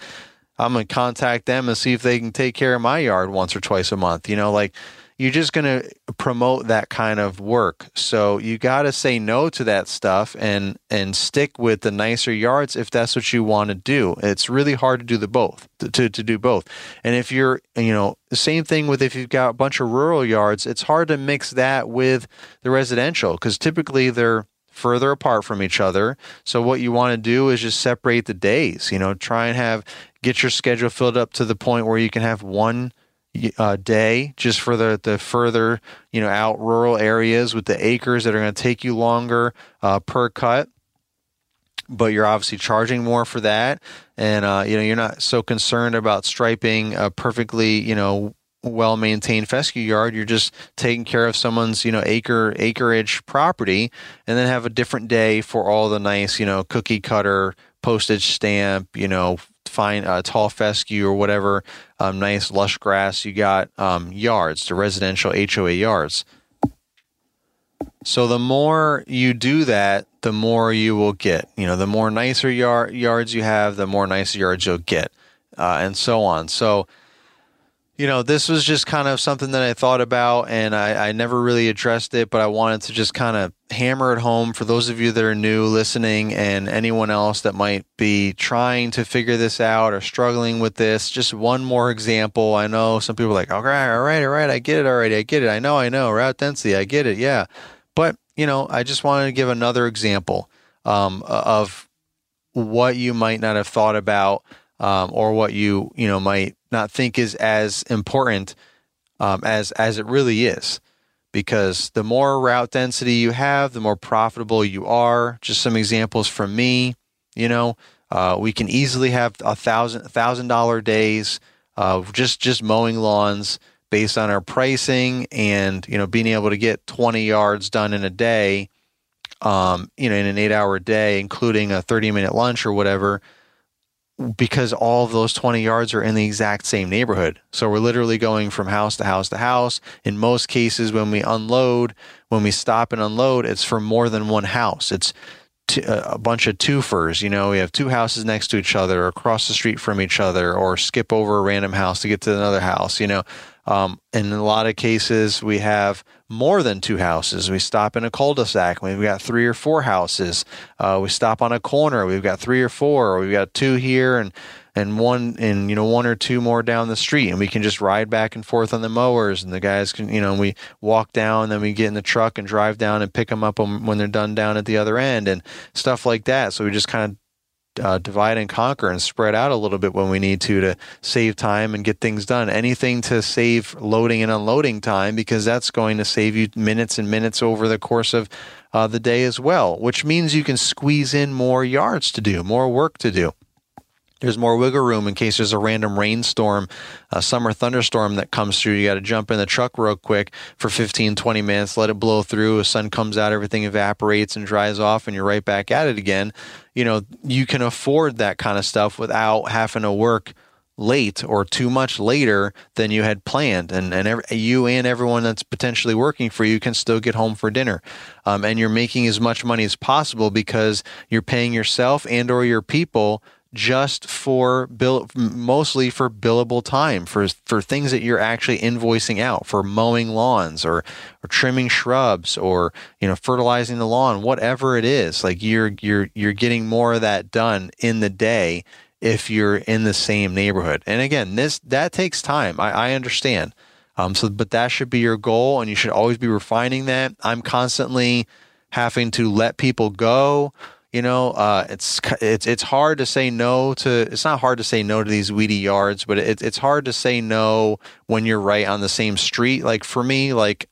[SPEAKER 1] I'm going to contact them and see if they can take care of my yard once or twice a month. You know, like you're just going to promote that kind of work. So you got to say no to that stuff and and stick with the nicer yards if that's what you want to do. It's really hard to do the both to, to, do both. And if you're, you know, same thing with if you've got a bunch of rural yards, it's hard to mix that with the residential because typically they're further apart from each other. So what you want to do is just separate the days, you know, try and have get your schedule filled up to the point where you can have one uh, day just for the, the further you know out rural areas with the acres that are going to take you longer uh, per cut but you're obviously charging more for that and uh, you know you're not so concerned about striping a perfectly you know well maintained fescue yard you're just taking care of someone's you know acre acreage property and then have a different day for all the nice you know cookie cutter postage stamp you know fine uh, tall fescue or whatever um, nice lush grass. You got um, yards, the residential HOA yards. So the more you do that, the more you will get. You know, the more nicer yard, yards you have, the more nicer yards you'll get, uh, and so on. So you know, this was just kind of something that I thought about and I, I, never really addressed it, but I wanted to just kind of hammer it home for those of you that are new listening and anyone else that might be trying to figure this out or struggling with this. Just one more example. I know some people are like, right, all right, all right, I get it already. I get it. I know, I know. Route density, I get it. Yeah. But, you know, I just wanted to give another example um, of what you might not have thought about um, or what you, you know, might not think is as important um, as as it really is. Because the more route density you have the more profitable you are. Just some examples from me you know uh, we can easily have a thousand thousand dollar days uh, just just mowing lawns based on our pricing and you know being able to get 20 yards done in a day um, you know in an eight hour day including a 30 minute lunch or whatever because all of those 20 yards are in the exact same neighborhood. So we're literally going from house to house to house. In most cases, when we unload, when we stop and unload, it's for more than one house. It's t- uh, a bunch of twofers. You know, we have two houses next to each other, across the street from each other, or skip over a random house to get to another house. You know, um, in a lot of cases, we have more than two houses. We stop in a cul-de-sac. We've got three or four houses. Uh, we stop on a corner. We've got three or four. We've got two here and and one and you know one or two more down the street, and we can just ride back and forth on the mowers. And the guys can you know we walk down, then we get in the truck and drive down and pick them up when they're done down at the other end and stuff like that. So we just kind of uh, divide and conquer and spread out a little bit when we need to to save time and get things done. Anything to save loading and unloading time because that's going to save you minutes and minutes over the course of uh, the day as well, which means you can squeeze in more yards to do, more work to do there's more wiggle room in case there's a random rainstorm, a summer thunderstorm that comes through. You got to jump in the truck real quick for 15, 20 minutes, let it blow through. The sun comes out, everything evaporates and dries off, and you're right back at it again. You know, you can afford that kind of stuff without having to work late or too much later than you had planned and, and every, you and everyone that's potentially working for you can still get home for dinner um, and you're making as much money as possible because you're paying yourself and or your people just for bill mostly for billable time for for things that you're actually invoicing out for mowing lawns or or trimming shrubs or you know fertilizing the lawn whatever it is like you're you're you're getting more of that done in the day if you're in the same neighborhood. And again this that takes time. I, I understand. Um so but that should be your goal and you should always be refining that. I'm constantly having to let people go you know, uh, it's it's it's hard to say no to. It's not hard to say no to these weedy yards, but it's it's hard to say no when you're right on the same street. Like for me, like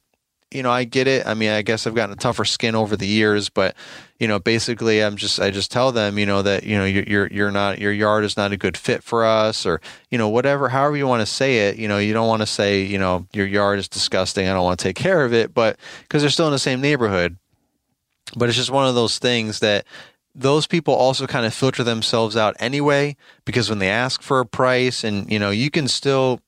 [SPEAKER 1] you know, I get it. I mean, I guess I've gotten a tougher skin over the years, but you know, basically, I'm just I just tell them, you know, that you know you're, you're not your yard is not a good fit for us, or you know, whatever, however you want to say it. You know, you don't want to say, you know, your yard is disgusting. I don't want to take care of it, but because they're still in the same neighborhood. But it's just one of those things that those people also kind of filter themselves out anyway because when they ask for a price and you know you can still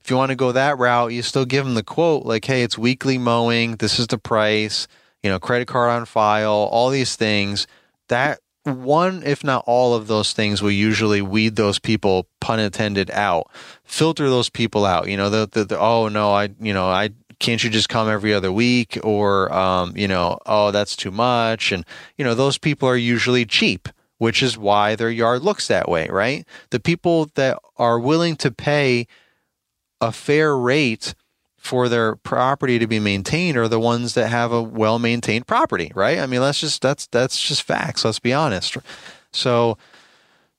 [SPEAKER 1] if you want to go that route you still give them the quote like hey it's weekly mowing this is the price you know credit card on file all these things that one, if not all of those things, will usually weed those people, pun intended, out. Filter those people out. You know, the, the, the oh no, I, you know, I can't you just come every other week? Or um, you know oh that's too much. And you know those people are usually cheap which is why their yard looks that way right? The people that are willing to pay a fair rate for their property to be maintained are the ones that have a well maintained property right? I mean that's just that's that's just facts. Let's be honest. So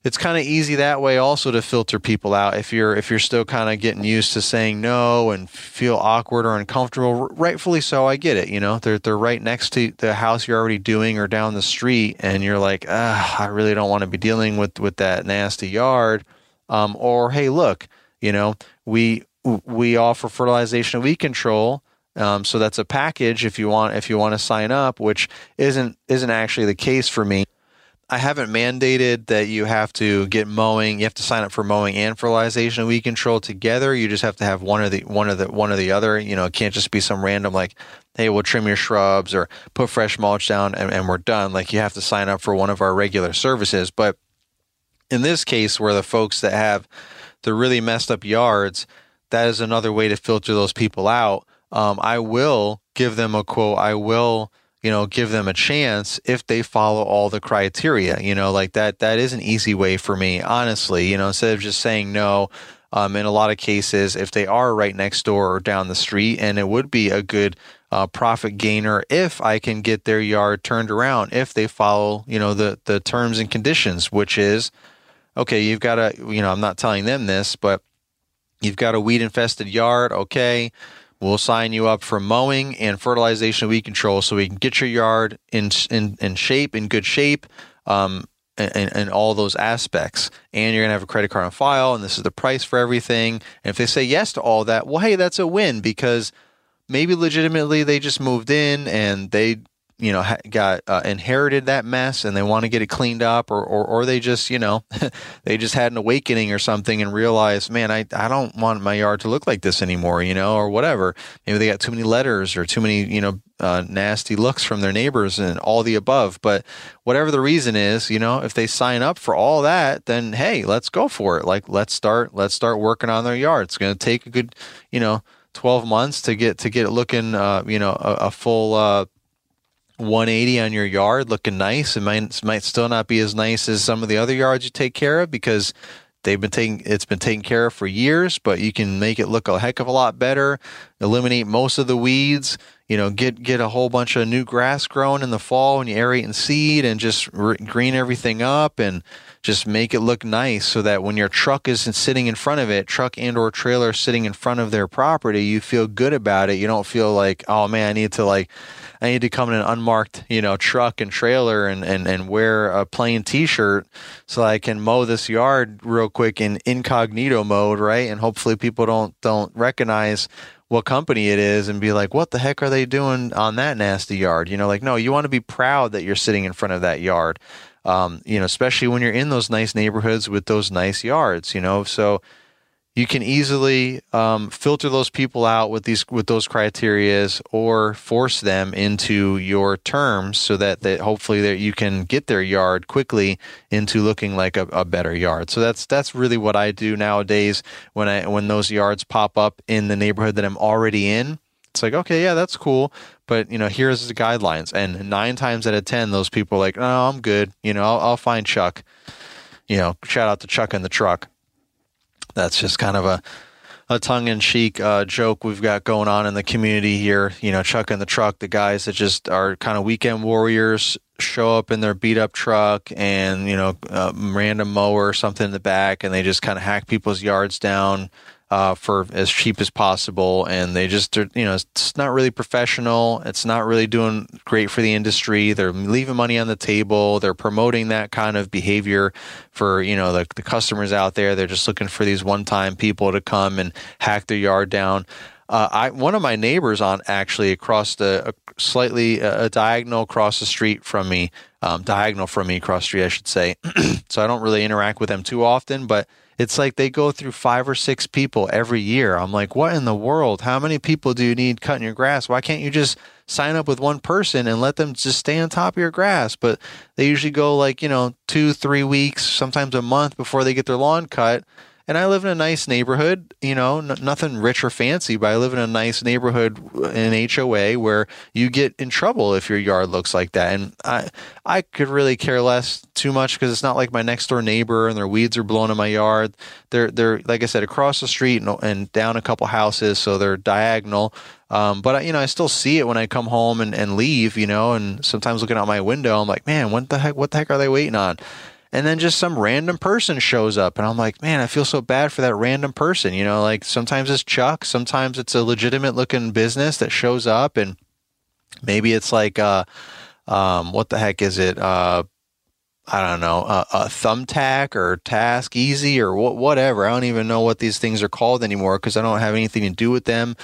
[SPEAKER 1] it's kind of easy that way also to filter people out if you're if you're still kind of getting used to saying no and feel awkward or uncomfortable. Rightfully so i get it you know? They're they're right next to the house you're already doing or down the street and you're like i really don't want to be dealing with with that nasty yard. Um, or hey look you know we we offer fertilization and weed control um, so that's a package if you want if you want to sign up which isn't isn't actually the case for me I haven't mandated that you have to get mowing. You have to sign up for mowing and fertilization and weed control together. You just have to have one of the one of the one or the other. You know, it can't just be some random like, hey, we'll trim your shrubs or put fresh mulch down and, and we're done. Like you have to sign up for one of our regular services. But in this case, where the folks that have the really messed up yards, that is another way to filter those people out. Um, I will give them a quote. I will you know give them a chance if they follow all the criteria you know like that that is an easy way for me honestly you know instead of just saying no um, in a lot of cases if they are right next door or down the street and it would be a good uh, profit gainer if i can get their yard turned around if they follow you know the the terms and conditions which is okay you've got a you know i'm not telling them this but you've got a weed infested yard okay We'll sign you up for mowing and fertilization weed control so we can get your yard in in, in shape, in good shape, um, and, and all those aspects. And you're going to have a credit card on file, and this is the price for everything. And if they say yes to all that, well, hey, that's a win because maybe legitimately they just moved in and they you know got uh, inherited that mess and they want to get it cleaned up or, or or they just you know they just had an awakening or something and realized man I, I don't want my yard to look like this anymore you know or whatever. Maybe they got too many letters or too many you know uh, nasty looks from their neighbors and all the above. But whatever the reason is you know if they sign up for all that then hey let's go for it. Like let's start let's start working on their yard. It's going to take a good you know 12 months to get to get it looking uh, you know a, a full uh, 180 on your yard looking nice. It might might still not be as nice as some of the other yards you take care of because they've been taking it's been taken care of for years, but you can make it look a heck of a lot better, eliminate most of the weeds, you know, get get a whole bunch of new grass growing in the fall when you aerate and seed and just re- green everything up and just make it look nice so that when your truck is sitting in front of it, truck and or trailer sitting in front of their property, you feel good about it. You don't feel like, oh man, I need to like I need to come in an unmarked, you know, truck and trailer and, and, and wear a plain t-shirt so I can mow this yard real quick in incognito mode, right? And hopefully people don't don't recognize what company it is and be like, what the heck are they doing on that nasty yard? You know, like, no, you want to be proud that you're sitting in front of that yard. Um, you know, especially when you're in those nice neighborhoods with those nice yards, you know. So you can easily um, filter those people out with these with those criterias or force them into your terms so that, that hopefully that you can get their yard quickly into looking like a, a, better yard. So that's that's really what i do nowadays when i when those yards pop up in the neighborhood that i'm already in. It's like okay yeah that's cool. But you know here's the guidelines. And nine times out of ten those people are like no i'm good. You know i'll, I'll find chuck. You know shout out to chuck in the truck that's just kind of a a tongue-in-cheek uh, joke we've got going on in the community here. You know, Chuck in the truck, the guys that just are kind of weekend warriors, show up in their beat-up truck and you know, a random mower or something in the back, and they just kind of hack people's yards down uh, for as cheap as possible. And they just, you know, it's not really professional. It's not really doing great for the industry. They're leaving money on the table. They're promoting that kind of behavior for, you know, the, the customers out there. They're just looking for these one time people to come and hack their yard down. Uh, I one of my neighbors on actually across the a slightly a diagonal across the street from me, um, diagonal from me across the street, I should say. so I don't really interact with them too often, but it's like they go through five or six people every year. I'm like, what in the world? How many people do you need cutting your grass? Why can't you just sign up with one person and let them just stay on top of your grass? But they usually go like, you know, two, three weeks, sometimes a month before they get their lawn cut and I live in a nice neighborhood, you know, n- nothing rich or fancy, but I live in a nice neighborhood in HOA where you get in trouble if your yard looks like that. And I, I could really care less too much because it's not like my next door neighbor and their weeds are blowing in my yard. They're, they're, like I said, across the street and, and down a couple houses. So they're diagonal. Um, but you know, I still see it when I come home and, and leave, you know, and sometimes looking out my window, I'm like, man, what the heck, what the heck are they waiting on? And then just some random person shows up and i'm like man i feel so bad for that random person you know like sometimes it's chuck sometimes it's a legitimate looking business that shows up and maybe it's like uh um what the heck is it uh I don't know, a, a thumbtack or TaskEasy or wh- whatever. I don't even know what these things are called anymore because I don't have anything to do with them.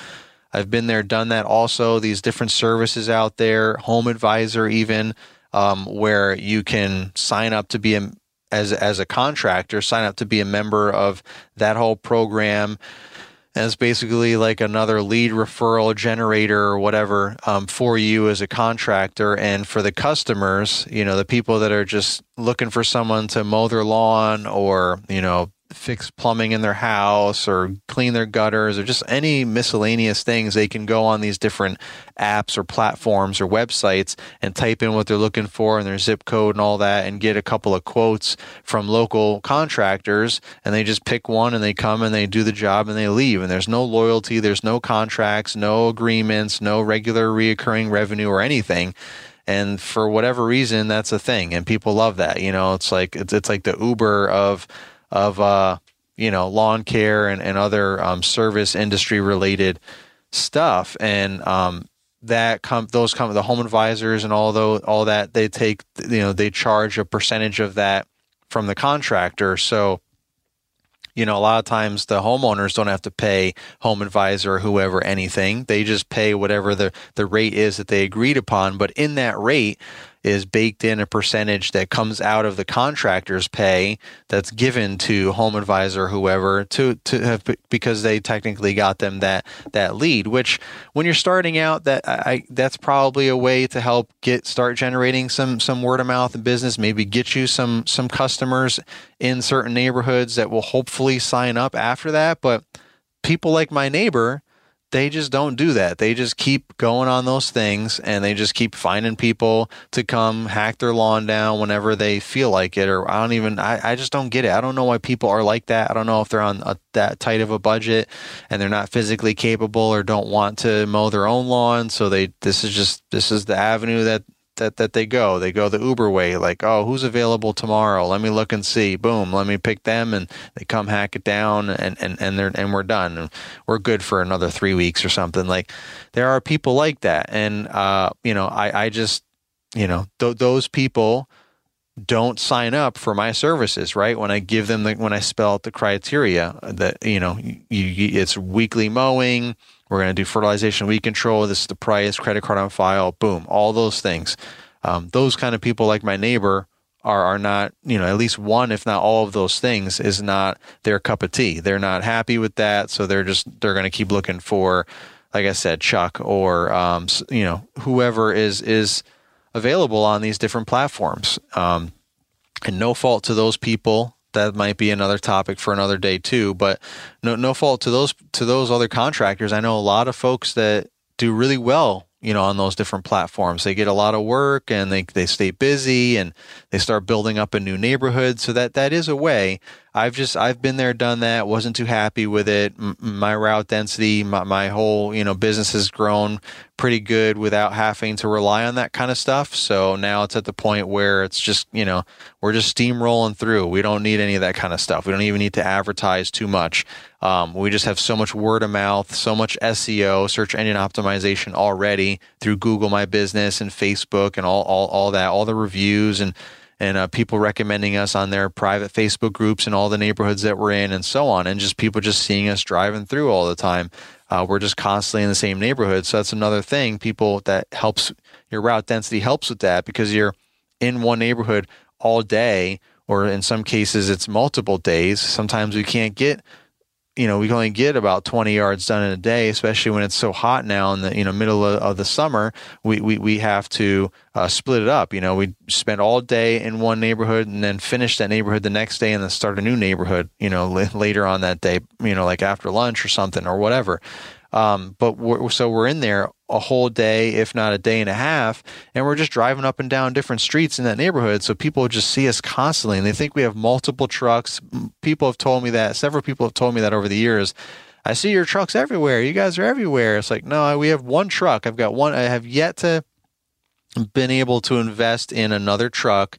[SPEAKER 1] I've been there, done that also. These different services out there, HomeAdvisor, even um, where you can sign up to be a, as as a contractor, sign up to be a member of that whole program. And it's basically like another lead referral generator or whatever um, for you as a contractor. And for the customers, you know, the people that are just looking for someone to mow their lawn or, you know, fix plumbing in their house or clean their gutters or just any miscellaneous things, they can go on these different apps or platforms or websites and type in what they're looking for and their zip code and all that and get a couple of quotes from local contractors. And they just pick one and they come and they do the job and they leave. And there's no loyalty, there's no contracts, no agreements, no regular reoccurring revenue or anything and for whatever reason that's a thing and people love that you know it's like it's, it's like the uber of of uh, you know lawn care and, and other um, service industry related stuff. And um, that come those come the HomeAdvisors and all those all that they take you know they charge a percentage of that from the contractor. So you know a lot of times the homeowners don't have to pay HomeAdvisor or whoever anything. They just pay whatever the the rate is that they agreed upon. But in that rate is baked in a percentage that comes out of the contractor's pay that's given to HomeAdvisor whoever to to have because they technically got them that that lead which when you're starting out that I that's probably a way to help get start generating some some word of mouth in business maybe get you some some customers in certain neighborhoods that will hopefully sign up after that. But people like my neighbor they just don't do that. They just keep going on those things and they just keep finding people to come hack their lawn down whenever they feel like it. Or I don't even, I, I just don't get it. I don't know why people are like that. I don't know if they're on a, that tight of a budget and they're not physically capable or don't want to mow their own lawn. So they, this is just, this is the avenue that that that they go. They go the Uber way, like, oh, who's available tomorrow? Let me look and see. Boom, let me pick them, and they come hack it down, and and and they're and we're done, and we're good for another three weeks or something. Like, there are people like that, and uh, you know, I I just you know th- those people don't sign up for my services right when i give them the when i spell out the criteria that you know you, you, it's weekly mowing we're going to do fertilization weed control. This is the price, credit card on file, boom, all those things. Um, those kind of people, like my neighbor, are are not you know at least one, if not all of those things, is not their cup of tea. They're not happy with that, so they're just they're going to keep looking for, like I said, Chuck or um, you know whoever is is available on these different platforms. Um, and no fault to those people that might be another topic for another day too. But no, no fault to those to those other contractors. I know a lot of folks that do really well, you know, on those different platforms. They get a lot of work and they they stay busy and they start building up a new neighborhood. So that that is a way. I've just I've been there, done that. wasn't too happy with it. M- my route density, my, my whole you know business has grown pretty good without having to rely on that kind of stuff. So now it's at the point where it's just you know we're just steamrolling through. We don't need any of that kind of stuff. We don't even need to advertise too much. Um, we just have so much word of mouth, so much SEO, search engine optimization already through Google My Business and Facebook and all all, all that, all the reviews and and uh, people recommending us on their private Facebook groups and all the neighborhoods that we're in and so on, and just people just seeing us driving through all the time. Uh, we're just constantly in the same neighborhood, so that's another thing. People that helps your route density helps with that because you're in one neighborhood all day or in some cases it's multiple days. Sometimes we can't get you know, we can only get about 20 yards done in a day, especially when it's so hot now in the, you know, middle of, of the summer, we, we, we have to uh, split it up. You know, we spend all day in one neighborhood and then finish that neighborhood the next day and then start a new neighborhood, you know, l- later on that day, you know, like after lunch or something or whatever. Um, but we're, so we're in there a whole day, if not a day and a half, and we're just driving up and down different streets in that neighborhood. So people just see us constantly, and they think we have multiple trucks. People have told me that. Several people have told me that over the years. I see your trucks everywhere. You guys are everywhere. It's like no, we have one truck. I've got one. I have yet to been able to invest in another truck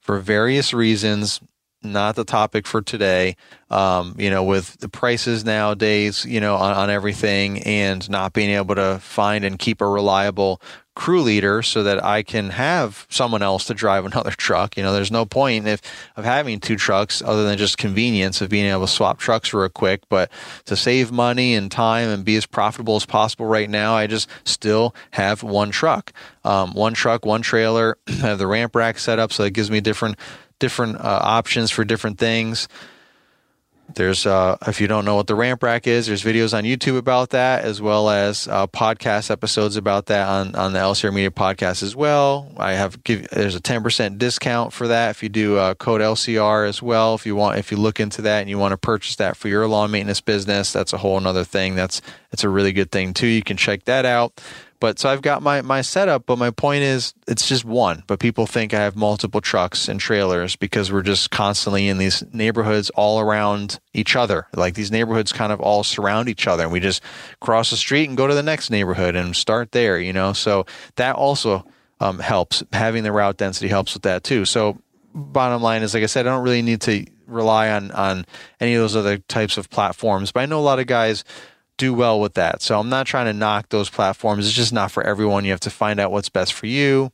[SPEAKER 1] for various reasons not the topic for today. Um, you know, with the prices nowadays, you know, on, on, everything and not being able to find and keep a reliable crew leader so that I can have someone else to drive another truck. You know, there's no point if of having two trucks other than just convenience of being able to swap trucks real quick. But to save money and time and be as profitable as possible right now, I just still have one truck, um, one truck, one trailer. I have the ramp rack set up so it gives me different different uh, options for different things. There's, uh, if you don't know what the ramp rack is, there's videos on YouTube about that, as well as uh, podcast episodes about that on, on the LCR Media podcast as well. I have give there's a 10% discount for that if you do uh, code LCR as well. If you want, if you look into that and you want to purchase that for your lawn maintenance business, that's a whole another thing. That's it's a really good thing too. You can check that out. But so I've got my my setup, but my point is it's just one. But people think I have multiple trucks and trailers because we're just constantly in these neighborhoods all around each other. Like these neighborhoods kind of all surround each other and we just cross the street and go to the next neighborhood and start there, you know. So that also um, helps. Having the route density helps with that too. So bottom line is like I said, I don't really need to rely on on any of those other types of platforms. But I know a lot of guys do well with that. So I'm not trying to knock those platforms. It's just not for everyone. You have to find out what's best for you.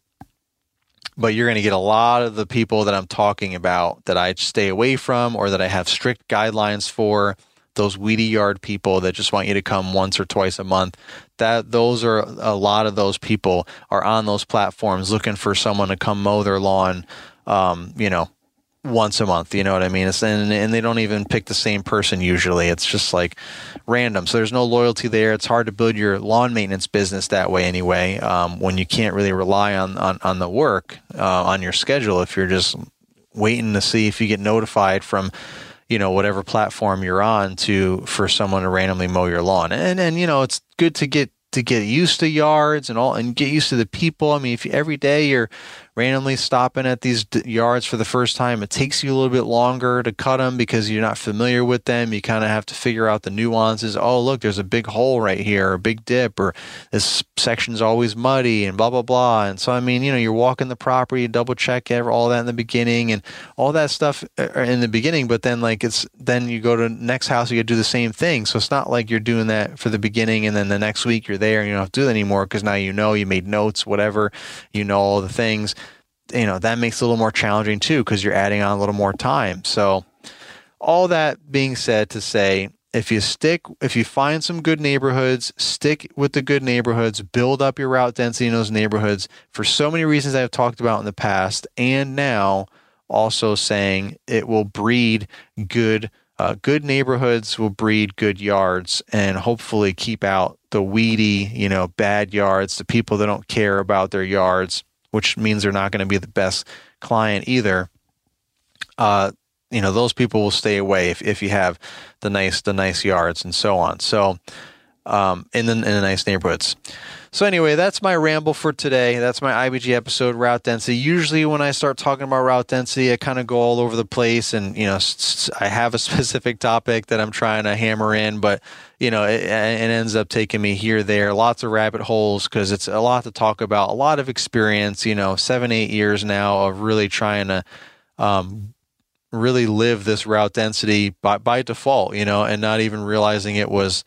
[SPEAKER 1] But you're going to get a lot of the people that I'm talking about that I stay away from or that I have strict guidelines for. Those weedy yard people that just want you to come once or twice a month. That those are a lot of those people are on those platforms looking for someone to come mow their lawn. Um, you know, once a month. You know what I mean? It's, and, and they don't even pick the same person usually. It's just like random. So there's no loyalty there. It's hard to build your lawn maintenance business that way anyway. Um, when you can't really rely on on, on the work uh, on your schedule if you're just waiting to see if you get notified from you know whatever platform you're on to for someone to randomly mow your lawn and and you know it's good to get to get used to yards and all and get used to the people i mean if you, every day you're randomly stopping at these d- yards for the first time, it takes you a little bit longer to cut them because you're not familiar with them. You kind of have to figure out the nuances. Oh, look, there's a big hole right here, a big dip, or this section's always muddy, and blah blah blah. And so, I mean, you know, you're walking the property, double check all that in the beginning, and all that stuff uh, uh, in the beginning. But then, like, it's then you go to next house, you do the same thing. So it's not like you're doing that for the beginning, and then the next week you're there and you don't have to do that anymore because now you know you made notes, whatever, you know all the things you know that makes it a little more challenging too because you're adding on a little more time. So all that being said to say if you stick if you find some good neighborhoods stick with the good neighborhoods build up your route density in those neighborhoods for so many reasons i've talked about in the past and now also saying it will breed good uh, good neighborhoods will breed good yards and hopefully keep out the weedy you know bad yards the people that don't care about their yards which means they're not going to be the best client either. Uh, you know, those people will stay away if, if you have the nice the nice yards and so on. So, um, in the in the nice neighborhoods. So anyway, that's my ramble for today. That's my IBG episode, route density. Usually, when I start talking about route density, I kind of go all over the place, and you know, I have a specific topic that I'm trying to hammer in, but you know, it, it ends up taking me here, there, lots of rabbit holes because it's a lot to talk about, a lot of experience. You know, seven, eight years now of really trying to. Um, really live this route density by, by default, you know, and not even realizing it was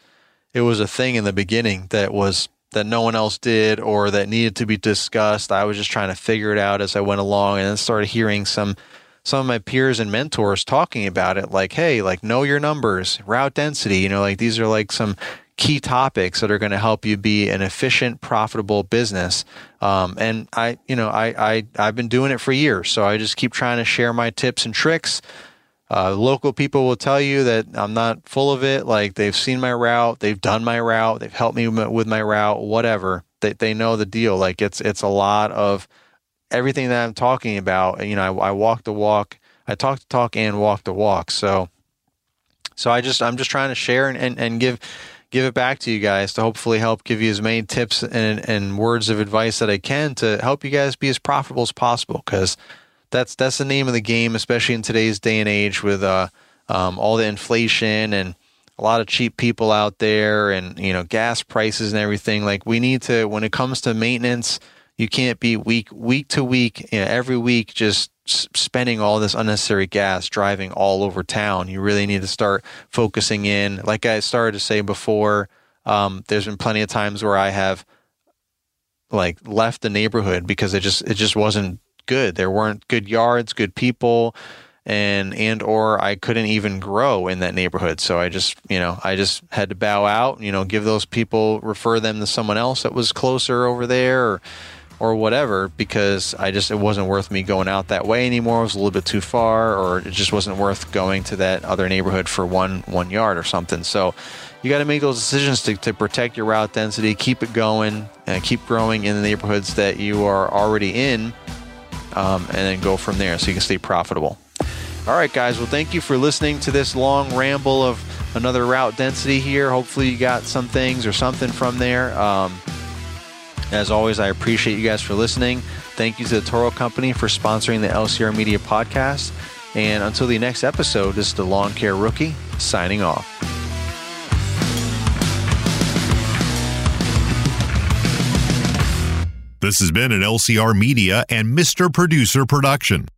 [SPEAKER 1] it was a thing in the beginning that was that no one else did or that needed to be discussed. I was just trying to figure it out as I went along and then started hearing some some of my peers and mentors talking about it like, hey, like know your numbers, route density, you know, like these are like some key topics that are going to help you be an efficient, profitable business. Um, and I, you know, I, I, I've been doing it for years. So I just keep trying to share my tips and tricks. Uh, local people will tell you that I'm not full of it. Like they've seen my route, they've done my route, they've helped me with my route, whatever. They, they know the deal. Like it's, it's a lot of everything that I'm talking about. You know, I, I walk the walk, I talk the talk and walk the walk. So, so I just, I'm just trying to share and, and, and give, give it back to you guys to hopefully help give you as many tips and, and words of advice that I can to help you guys be as profitable as possible. Cause that's, that's the name of the game, especially in today's day and age with, uh, um, all the inflation and a lot of cheap people out there and, you know, gas prices and everything. Like we need to, when it comes to maintenance, you can't be week, week to week, you know, every week, just spending all this unnecessary gas driving all over town. You really need to start focusing in. Like I started to say before, um, there's been plenty of times where I have like left the neighborhood because it just it just wasn't good. There weren't good yards, good people, and and or I couldn't even grow in that neighborhood. So I just you know I just had to bow out. You know, give those people refer them to someone else that was closer over there. Or, or whatever because I just it wasn't worth me going out that way anymore. It was a little bit too far, or it just wasn't worth going to that other neighborhood for one one yard or something. So you got to make those decisions to, to protect your route density, keep it going, and keep growing in the neighborhoods that you are already in, um, and then go from there so you can stay profitable. All right, guys. Well, thank you for listening to this long ramble of another route density here. Hopefully, you got some things or something from there. Um, as always, I appreciate you guys for listening. Thank you to the Toro Company for sponsoring the LCR Media podcast. And until the next episode, this is the Lawn Care Rookie signing off.
[SPEAKER 2] This has been an LCR Media and Mr. Producer production.